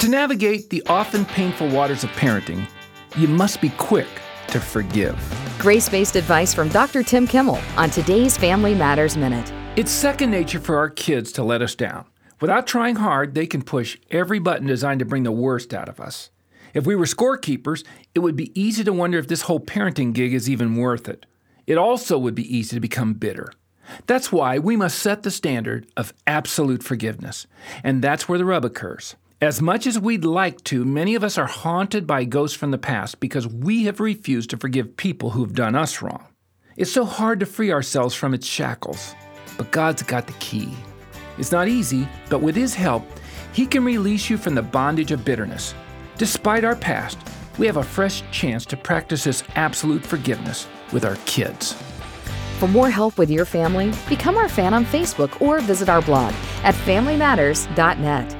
To navigate the often painful waters of parenting, you must be quick to forgive. Grace based advice from Dr. Tim Kimmel on today's Family Matters Minute. It's second nature for our kids to let us down. Without trying hard, they can push every button designed to bring the worst out of us. If we were scorekeepers, it would be easy to wonder if this whole parenting gig is even worth it. It also would be easy to become bitter. That's why we must set the standard of absolute forgiveness. And that's where the rub occurs. As much as we'd like to, many of us are haunted by ghosts from the past because we have refused to forgive people who have done us wrong. It's so hard to free ourselves from its shackles. But God's got the key. It's not easy, but with His help, He can release you from the bondage of bitterness. Despite our past, we have a fresh chance to practice this absolute forgiveness with our kids. For more help with your family, become our fan on Facebook or visit our blog at FamilyMatters.net.